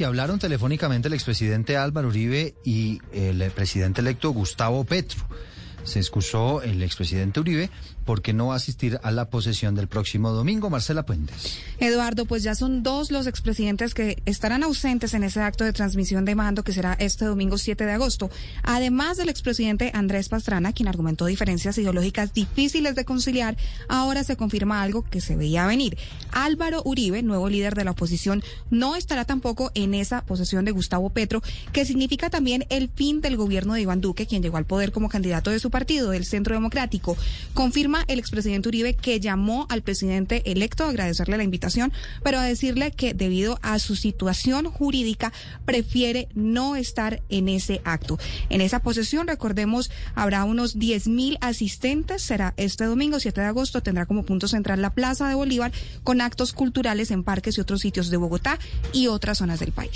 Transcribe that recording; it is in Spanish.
y hablaron telefónicamente el expresidente Álvaro Uribe y el presidente electo Gustavo Petro. Se excusó el expresidente Uribe porque no va a asistir a la posesión del próximo domingo. Marcela Puentes. Eduardo, pues ya son dos los expresidentes que estarán ausentes en ese acto de transmisión de mando que será este domingo 7 de agosto. Además del expresidente Andrés Pastrana, quien argumentó diferencias ideológicas difíciles de conciliar, ahora se confirma algo que se veía venir. Álvaro Uribe, nuevo líder de la oposición, no estará tampoco en esa posesión de Gustavo Petro, que significa también el fin del gobierno de Iván Duque, quien llegó al poder como candidato de su partido, el Centro Democrático. Confirma el expresidente Uribe que llamó al presidente electo a agradecerle la invitación, pero a decirle que debido a su situación jurídica prefiere no estar en ese acto. En esa posesión, recordemos, habrá unos 10 mil asistentes. Será este domingo 7 de agosto. Tendrá como punto central la Plaza de Bolívar con actos culturales en parques y otros sitios de Bogotá y otras zonas del país.